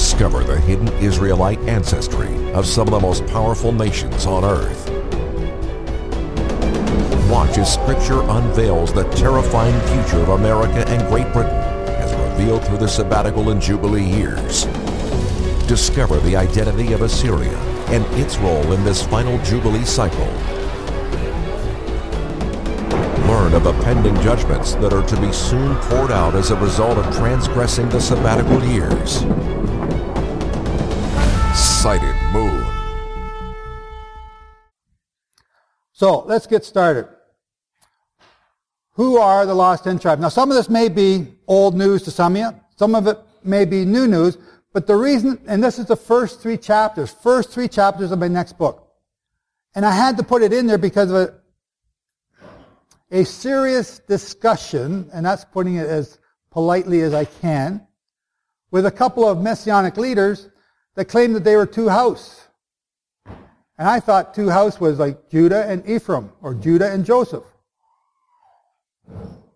Discover the hidden Israelite ancestry of some of the most powerful nations on earth. Watch as Scripture unveils the terrifying future of America and Great Britain as revealed through the sabbatical and Jubilee years. Discover the identity of Assyria and its role in this final Jubilee cycle. Learn of the pending judgments that are to be soon poured out as a result of transgressing the sabbatical years. Sighted Moon. So let's get started. Who are the lost ten tribes? Now, some of this may be old news to some of you. Some of it may be new news. But the reason, and this is the first three chapters, first three chapters of my next book. And I had to put it in there because of a, a serious discussion, and that's putting it as politely as I can, with a couple of messianic leaders that claimed that they were two house. And I thought two house was like Judah and Ephraim, or Judah and Joseph.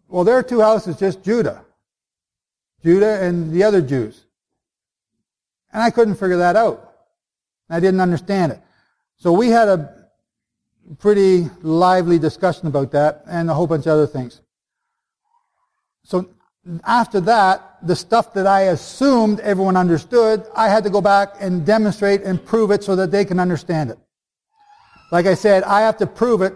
Well, their two houses just Judah. Judah and the other Jews. And I couldn't figure that out. I didn't understand it. So we had a pretty lively discussion about that and a whole bunch of other things. So after that, the stuff that I assumed everyone understood, I had to go back and demonstrate and prove it so that they can understand it. Like I said, I have to prove it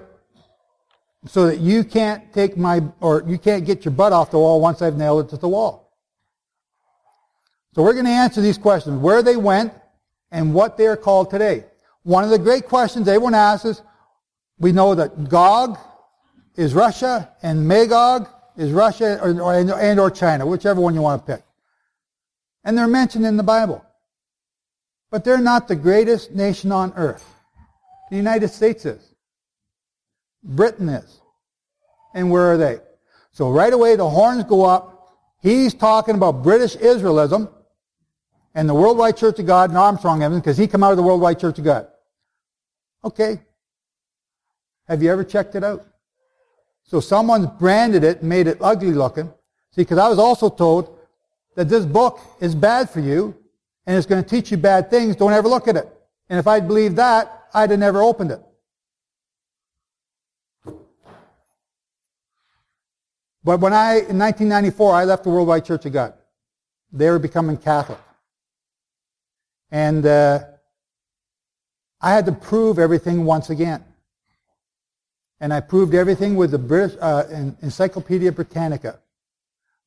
so that you can't take my, or you can't get your butt off the wall once I've nailed it to the wall. So we're going to answer these questions, where they went and what they are called today. One of the great questions everyone asks is, we know that Gog is Russia and Magog is Russia or, or, and or China, whichever one you want to pick. And they're mentioned in the Bible. But they're not the greatest nation on earth. The United States is. Britain is. And where are they? So right away the horns go up. He's talking about British Israelism and the Worldwide Church of God and Armstrongism because he come out of the Worldwide Church of God. Okay. Have you ever checked it out? So someone's branded it and made it ugly looking. See, because I was also told that this book is bad for you and it's going to teach you bad things. Don't ever look at it. And if I'd believed that, I'd have never opened it. But when I, in 1994, I left the Worldwide Church of God. They were becoming Catholic. And uh, I had to prove everything once again. And I proved everything with the British uh, Encyclopedia Britannica.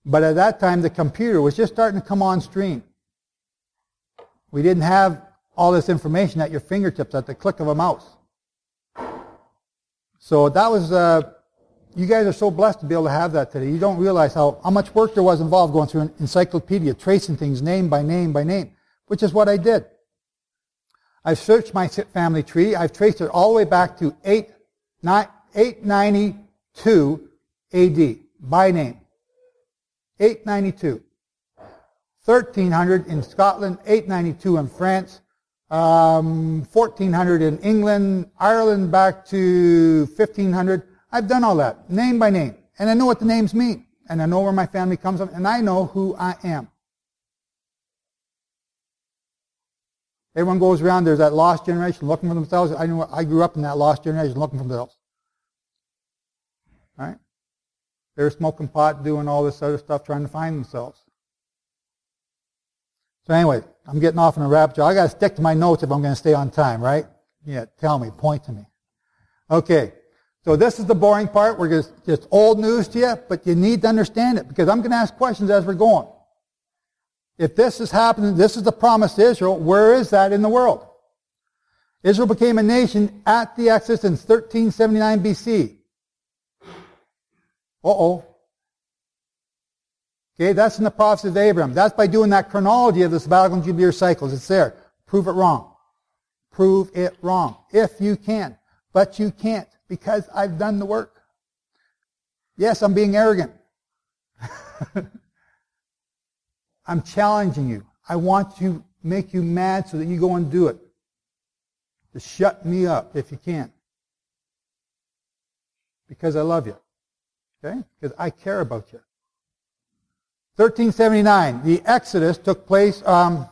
But at that time, the computer was just starting to come on stream. We didn't have all this information at your fingertips at the click of a mouse. So that was, uh, you guys are so blessed to be able to have that today. You don't realize how, how much work there was involved going through an encyclopedia, tracing things name by name by name which is what I did. I've searched my family tree. I've traced it all the way back to 8, 892 AD by name. 892. 1300 in Scotland, 892 in France, um, 1400 in England, Ireland back to 1500. I've done all that, name by name. And I know what the names mean. And I know where my family comes from. And I know who I am. Everyone goes around, there's that lost generation looking for themselves. I know I grew up in that lost generation looking for themselves. Right? They're smoking pot, doing all this other stuff, trying to find themselves. So anyway, I'm getting off in a rapture. I gotta stick to my notes if I'm gonna stay on time, right? Yeah, tell me, point to me. Okay. So this is the boring part. We're just, just old news to you, but you need to understand it because I'm gonna ask questions as we're going. If this is happening, this is the promise to Israel, where is that in the world? Israel became a nation at the Exodus in 1379 BC. Uh-oh. Okay, that's in the prophecy of Abraham. That's by doing that chronology of the sabbatical and jubilee cycles. It's there. Prove it wrong. Prove it wrong. If you can. But you can't because I've done the work. Yes, I'm being arrogant. I'm challenging you. I want to make you mad so that you go and do it. To shut me up if you can. Because I love you. Okay? Because I care about you. 1379, the Exodus took place, um,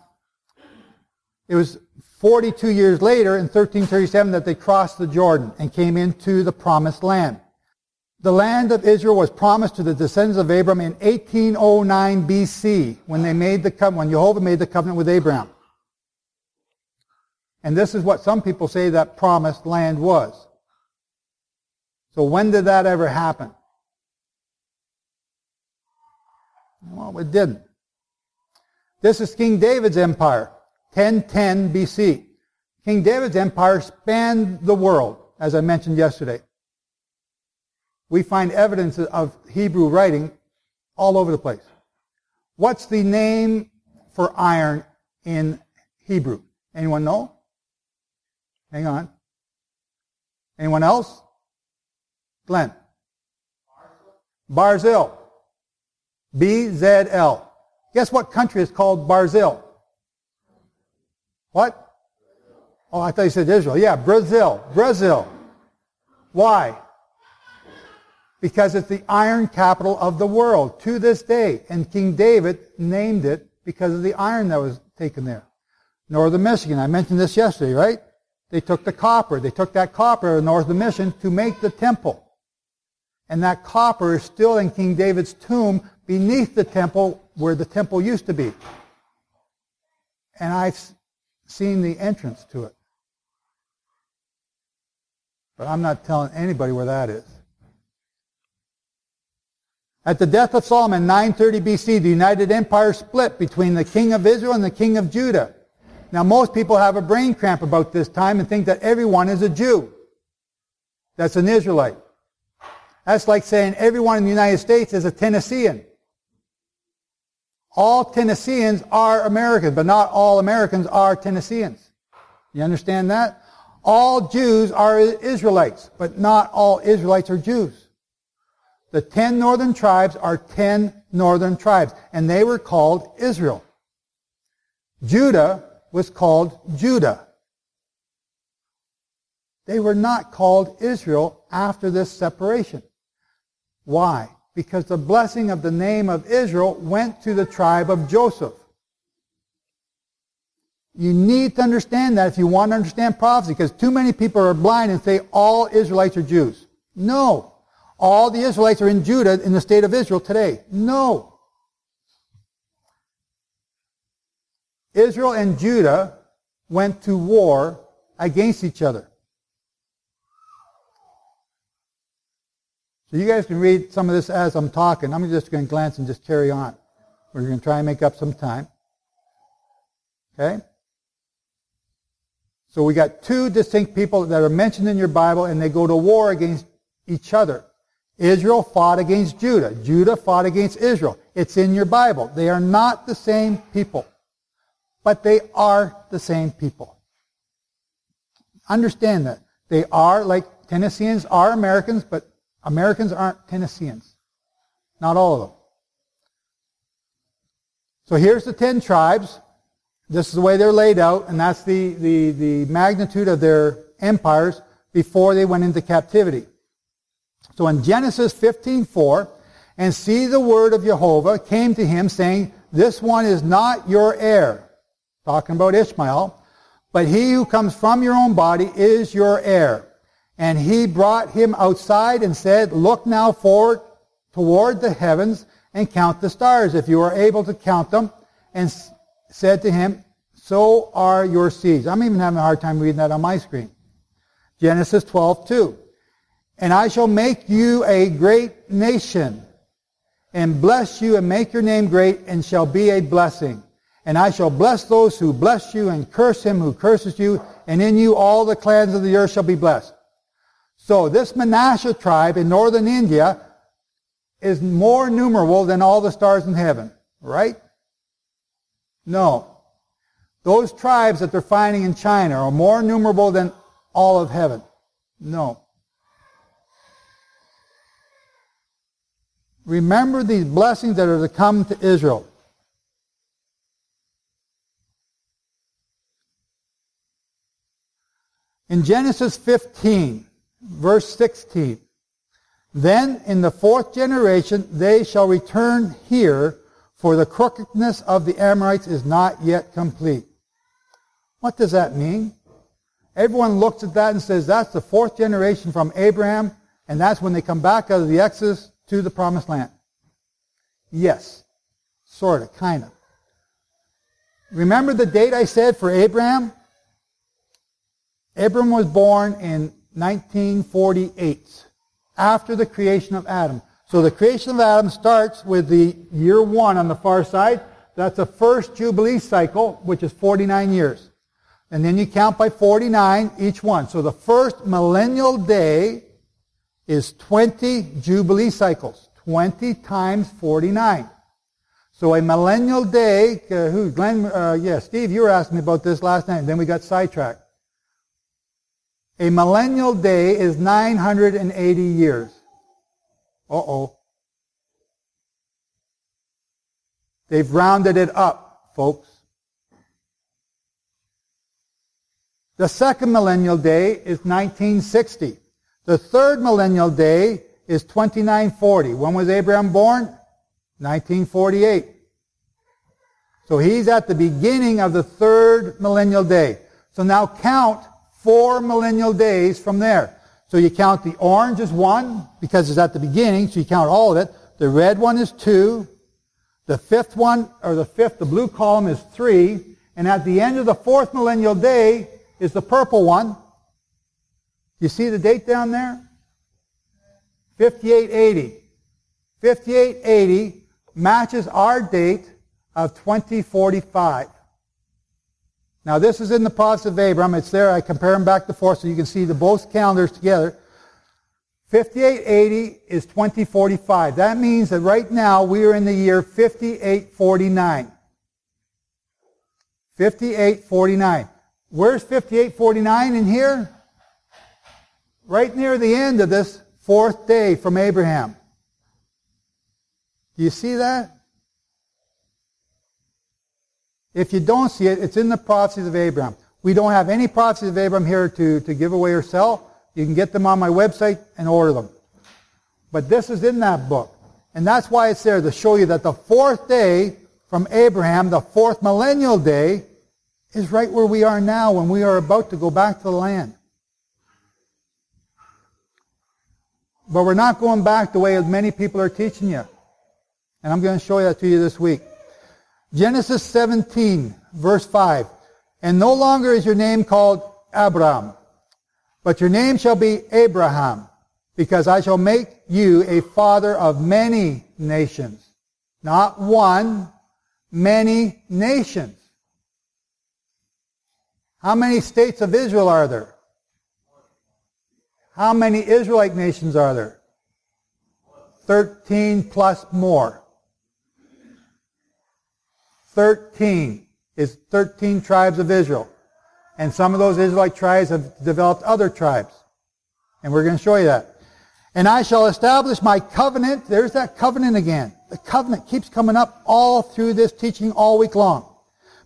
It was 42 years later, in 1337, that they crossed the Jordan and came into the promised land. The land of Israel was promised to the descendants of Abraham in 1809 BC when they made the covenant, when Jehovah made the covenant with Abraham. And this is what some people say that promised land was. So when did that ever happen? Well, it didn't. This is King David's empire, 1010 BC. King David's empire spanned the world, as I mentioned yesterday. We find evidence of Hebrew writing all over the place. What's the name for iron in Hebrew? Anyone know? Hang on. Anyone else? Glenn. Barzil. B-Z-L. Guess what country is called Barzil? What? Oh, I thought you said Israel. Yeah, Brazil. Brazil. Why? Because it's the iron capital of the world to this day. And King David named it because of the iron that was taken there. Northern Michigan. I mentioned this yesterday, right? They took the copper. They took that copper of Northern Michigan to make the temple. And that copper is still in King David's tomb beneath the temple where the temple used to be. And I've seen the entrance to it. But I'm not telling anybody where that is. At the death of Solomon, 930 BC, the United Empire split between the king of Israel and the king of Judah. Now, most people have a brain cramp about this time and think that everyone is a Jew. That's an Israelite. That's like saying everyone in the United States is a Tennessean. All Tennesseans are Americans, but not all Americans are Tennesseans. You understand that? All Jews are Israelites, but not all Israelites are Jews. The ten northern tribes are ten northern tribes, and they were called Israel. Judah was called Judah. They were not called Israel after this separation. Why? Because the blessing of the name of Israel went to the tribe of Joseph. You need to understand that if you want to understand prophecy, because too many people are blind and say all Israelites are Jews. No. All the Israelites are in Judah in the state of Israel today. No. Israel and Judah went to war against each other. So you guys can read some of this as I'm talking. I'm just going to glance and just carry on. We're going to try and make up some time. Okay? So we got two distinct people that are mentioned in your Bible and they go to war against each other. Israel fought against Judah. Judah fought against Israel. It's in your Bible. They are not the same people but they are the same people. Understand that. They are like Tennesseans are Americans, but Americans aren't Tennesseans. Not all of them. So here's the ten tribes. This is the way they're laid out, and that's the, the, the magnitude of their empires before they went into captivity. So in Genesis 15:4, and see the word of Jehovah came to him saying, This one is not your heir talking about Ishmael, but he who comes from your own body is your heir. And he brought him outside and said, Look now forward toward the heavens and count the stars, if you are able to count them. And said to him, So are your seeds. I'm even having a hard time reading that on my screen. Genesis 12, 2. And I shall make you a great nation, and bless you, and make your name great, and shall be a blessing. And I shall bless those who bless you and curse him who curses you, and in you all the clans of the earth shall be blessed. So this Manasseh tribe in northern India is more numerable than all the stars in heaven, right? No. Those tribes that they're finding in China are more numerable than all of heaven. No. Remember these blessings that are to come to Israel. In Genesis 15, verse 16, then in the fourth generation they shall return here, for the crookedness of the Amorites is not yet complete. What does that mean? Everyone looks at that and says that's the fourth generation from Abraham, and that's when they come back out of the Exodus to the promised land. Yes. Sort of, kind of. Remember the date I said for Abraham? Abraham was born in 1948, after the creation of Adam. So the creation of Adam starts with the year one on the far side. That's the first Jubilee cycle, which is 49 years. And then you count by 49 each one. So the first millennial day is 20 Jubilee cycles. 20 times 49. So a millennial day, uh, who, Glenn, uh, yeah, Steve, you were asking me about this last night, and then we got sidetracked. A millennial day is 980 years. Uh-oh. They've rounded it up, folks. The second millennial day is 1960. The third millennial day is 2940. When was Abraham born? 1948. So he's at the beginning of the third millennial day. So now count four millennial days from there. So you count the orange as one because it's at the beginning, so you count all of it. The red one is two. The fifth one, or the fifth, the blue column is three. And at the end of the fourth millennial day, is the purple one. You see the date down there? 5880. 5880 matches our date of 2045. Now this is in the prophecies of Abraham. It's there. I compare them back to forth so you can see the both calendars together. 5880 is 2045. That means that right now we are in the year 5849. 5849. Where's 5849 in here? Right near the end of this fourth day from Abraham. Do you see that? If you don't see it, it's in the prophecies of Abraham. We don't have any prophecies of Abraham here to, to give away or sell. You can get them on my website and order them. But this is in that book. And that's why it's there to show you that the fourth day from Abraham, the fourth millennial day, is right where we are now when we are about to go back to the land. But we're not going back the way many people are teaching you. And I'm going to show that to you this week. Genesis 17, verse 5. And no longer is your name called Abram, but your name shall be Abraham, because I shall make you a father of many nations. Not one, many nations. How many states of Israel are there? How many Israelite nations are there? 13 plus more. 13 is 13 tribes of Israel. And some of those Israelite tribes have developed other tribes. And we're going to show you that. And I shall establish my covenant. There's that covenant again. The covenant keeps coming up all through this teaching all week long.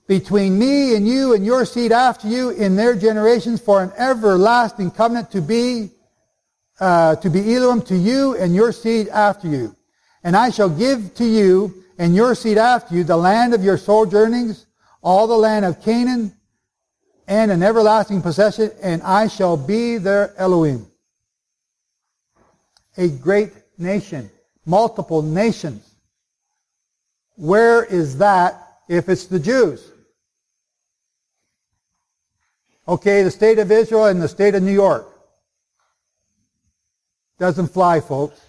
Between me and you and your seed after you in their generations for an everlasting covenant to be uh, to be Elohim to you and your seed after you. And I shall give to you and your seed after you the land of your sojournings, all the land of Canaan, and an everlasting possession, and I shall be their Elohim. A great nation, multiple nations. Where is that if it's the Jews? Okay, the state of Israel and the state of New York. Doesn't fly, folks.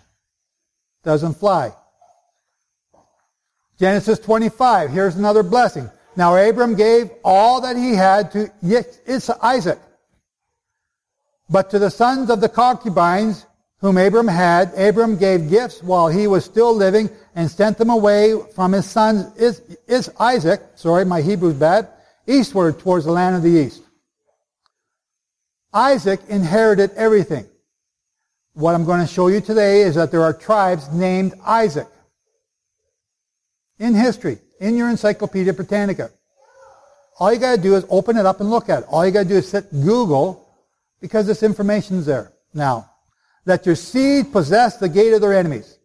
Doesn't fly. Genesis 25, here's another blessing. Now Abram gave all that he had to Isaac. But to the sons of the concubines whom Abram had, Abram gave gifts while he was still living and sent them away from his son is, is Isaac, sorry, my Hebrew's bad, eastward towards the land of the east. Isaac inherited everything. What I'm going to show you today is that there are tribes named Isaac. In history, in your Encyclopedia Britannica. All you got to do is open it up and look at it. All you got to do is sit Google because this information is there. Now, that your seed possess the gate of their enemies.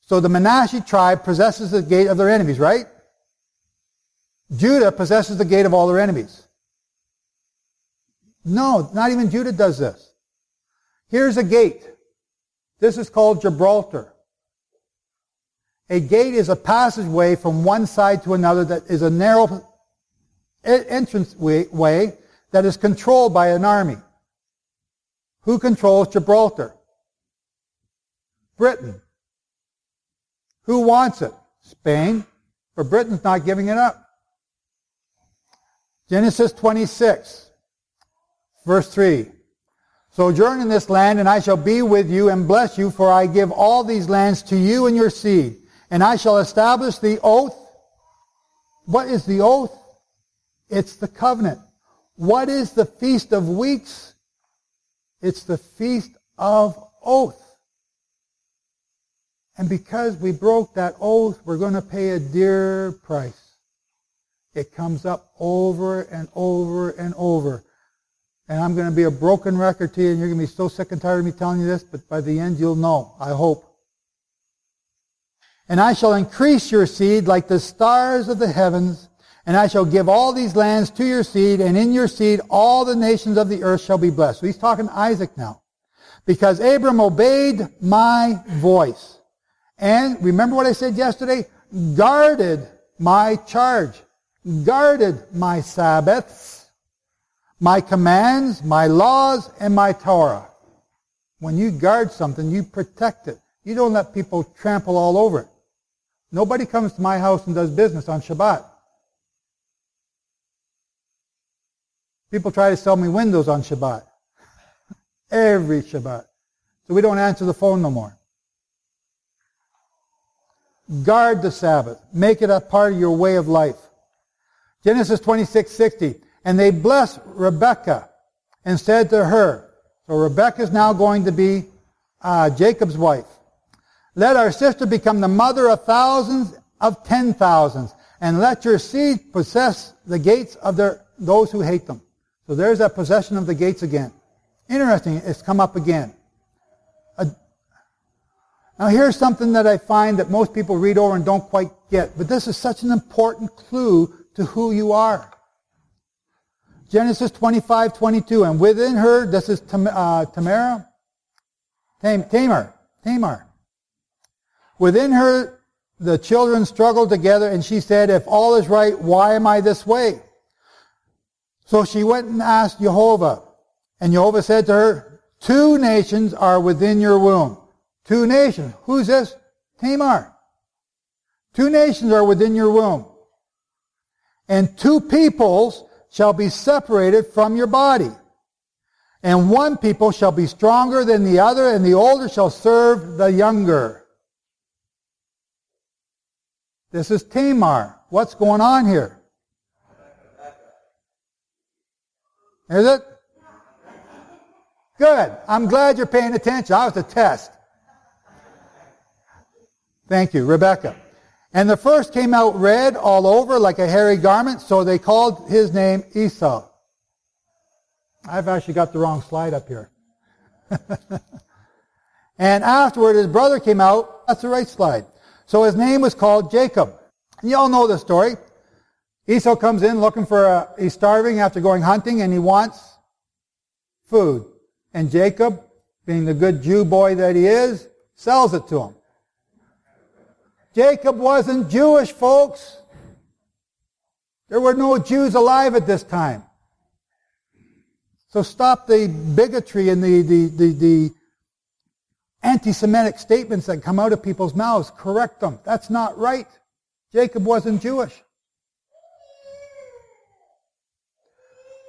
So the Manasseh tribe possesses the gate of their enemies, right? Judah possesses the gate of all their enemies. No, not even Judah does this. Here's a gate. This is called Gibraltar. A gate is a passageway from one side to another that is a narrow entrance way that is controlled by an army. Who controls Gibraltar? Britain. Who wants it? Spain. But Britain's not giving it up. Genesis 26, verse 3. Sojourn in this land, and I shall be with you and bless you, for I give all these lands to you and your seed. And I shall establish the oath. What is the oath? It's the covenant. What is the Feast of Weeks? It's the Feast of Oath. And because we broke that oath, we're going to pay a dear price. It comes up over and over and over. And I'm going to be a broken record to you, and you're going to be so sick and tired of me telling you this, but by the end you'll know, I hope. And I shall increase your seed like the stars of the heavens, and I shall give all these lands to your seed, and in your seed all the nations of the earth shall be blessed. So he's talking to Isaac now. Because Abram obeyed my voice. And remember what I said yesterday? Guarded my charge. Guarded my Sabbaths, my commands, my laws, and my Torah. When you guard something, you protect it. You don't let people trample all over it. Nobody comes to my house and does business on Shabbat. People try to sell me windows on Shabbat. Every Shabbat. So we don't answer the phone no more. Guard the Sabbath. Make it a part of your way of life. Genesis 26, 60. And they blessed Rebekah and said to her, so Rebekah is now going to be uh, Jacob's wife. Let our sister become the mother of thousands of ten thousands, and let your seed possess the gates of their, those who hate them. So there's that possession of the gates again. Interesting, it's come up again. Now here's something that I find that most people read over and don't quite get, but this is such an important clue to who you are. Genesis 25, 22, and within her, this is Tam, uh, Tamara, Tam, Tamar, Tamar. Within her, the children struggled together, and she said, if all is right, why am I this way? So she went and asked Jehovah, and Jehovah said to her, two nations are within your womb. Two nations. Who's this? Tamar. Two nations are within your womb. And two peoples shall be separated from your body. And one people shall be stronger than the other, and the older shall serve the younger. This is Tamar. What's going on here? Is it? Good. I'm glad you're paying attention. I was a test. Thank you, Rebecca. And the first came out red all over like a hairy garment, so they called his name Esau. I've actually got the wrong slide up here. and afterward, his brother came out. That's the right slide. So his name was called Jacob. You all know the story. Esau comes in looking for a, he's starving after going hunting and he wants food. And Jacob, being the good Jew boy that he is, sells it to him. Jacob wasn't Jewish, folks. There were no Jews alive at this time. So stop the bigotry and the, the, the, the anti-Semitic statements that come out of people's mouths. Correct them. That's not right. Jacob wasn't Jewish.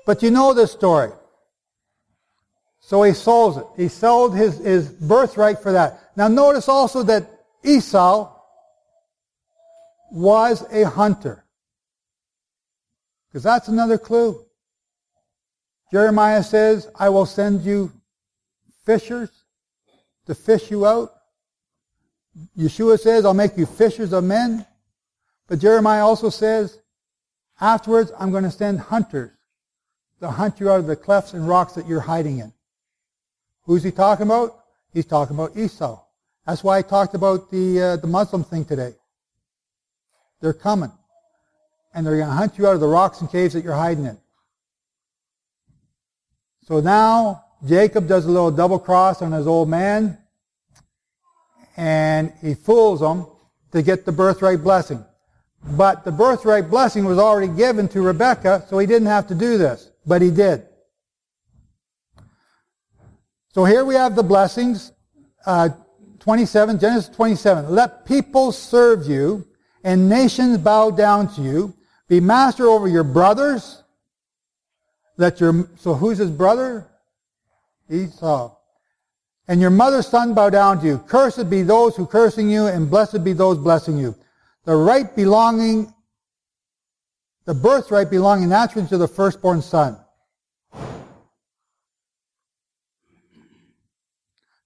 But you know this story. So he sells it. He sold his, his birthright for that. Now notice also that Esau was a hunter. Because that's another clue. Jeremiah says, I will send you fishers to fish you out. Yeshua says, I'll make you fishers of men. But Jeremiah also says, afterwards, I'm going to send hunters to hunt you out of the clefts and rocks that you're hiding in. Who's he talking about? He's talking about Esau. That's why I talked about the, uh, the Muslim thing today. They're coming. And they're going to hunt you out of the rocks and caves that you're hiding in. So now Jacob does a little double cross on his old man and he fools him to get the birthright blessing. But the birthright blessing was already given to Rebekah, so he didn't have to do this. But he did. So here we have the blessings. Uh, 27, Genesis 27. Let people serve you and nations bow down to you. Be master over your brothers. Let your, so who's his brother? Esau. And your mother's son bow down to you. Cursed be those who cursing you, and blessed be those blessing you. The right belonging, the birthright belonging naturally to the firstborn son.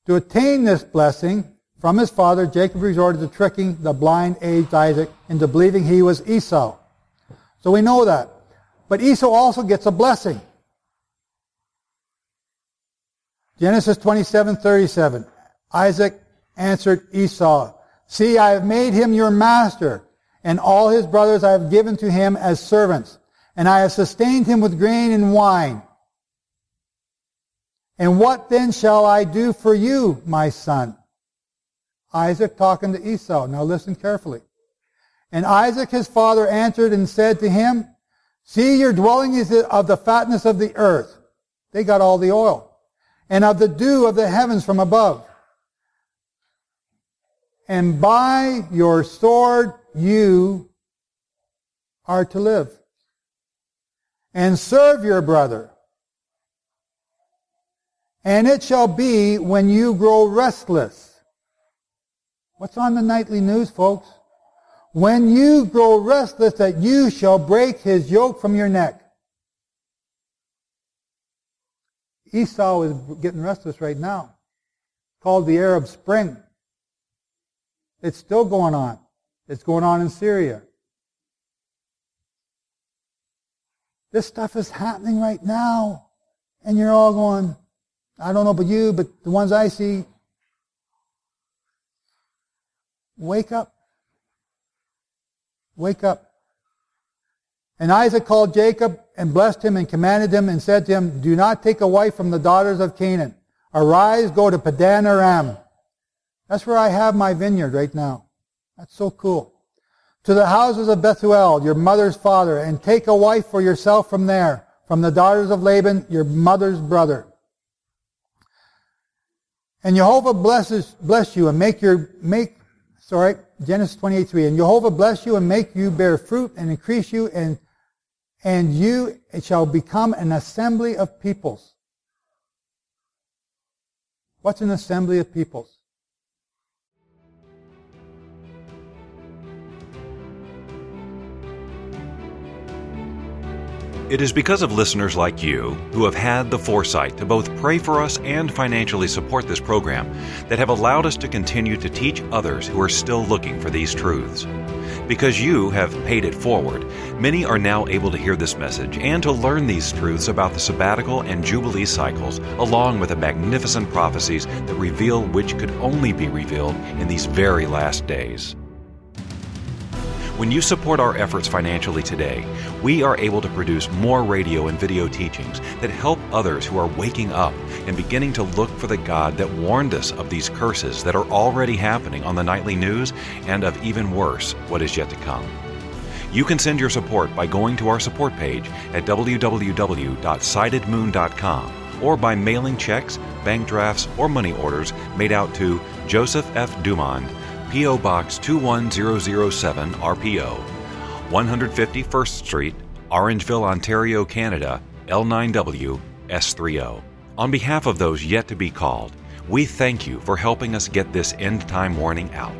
To attain this blessing from his father, Jacob resorted to tricking the blind aged Isaac into believing he was Esau. So we know that. But Esau also gets a blessing. Genesis 27, 37. Isaac answered Esau, See, I have made him your master, and all his brothers I have given to him as servants, and I have sustained him with grain and wine. And what then shall I do for you, my son? Isaac talking to Esau. Now listen carefully. And Isaac his father answered and said to him, See, your dwelling is of the fatness of the earth. They got all the oil and of the dew of the heavens from above. And by your sword you are to live. And serve your brother. And it shall be when you grow restless. What's on the nightly news, folks? When you grow restless that you shall break his yoke from your neck. Esau is getting restless right now. Called the Arab Spring. It's still going on. It's going on in Syria. This stuff is happening right now. And you're all going, I don't know about you, but the ones I see, wake up. Wake up. And Isaac called Jacob and blessed him and commanded him and said to him, Do not take a wife from the daughters of Canaan. Arise, go to Padan Aram. That's where I have my vineyard right now. That's so cool. To the houses of Bethuel, your mother's father, and take a wife for yourself from there, from the daughters of Laban, your mother's brother. And Jehovah blesses, bless you and make your, make, sorry, Genesis 28, 3. And Jehovah bless you and make you bear fruit and increase you and and you shall become an assembly of peoples. What's an assembly of peoples? It is because of listeners like you who have had the foresight to both pray for us and financially support this program that have allowed us to continue to teach others who are still looking for these truths. Because you have paid it forward, many are now able to hear this message and to learn these truths about the sabbatical and jubilee cycles, along with the magnificent prophecies that reveal which could only be revealed in these very last days. When you support our efforts financially today, we are able to produce more radio and video teachings that help others who are waking up and beginning to look for the God that warned us of these curses that are already happening on the nightly news and of even worse, what is yet to come. You can send your support by going to our support page at www.sightedmoon.com or by mailing checks, bank drafts, or money orders made out to Joseph F. Dumond. P.O. Box 21007 RPO, 150 1st Street, Orangeville, Ontario, Canada, L9W S30. On behalf of those yet to be called, we thank you for helping us get this end time warning out.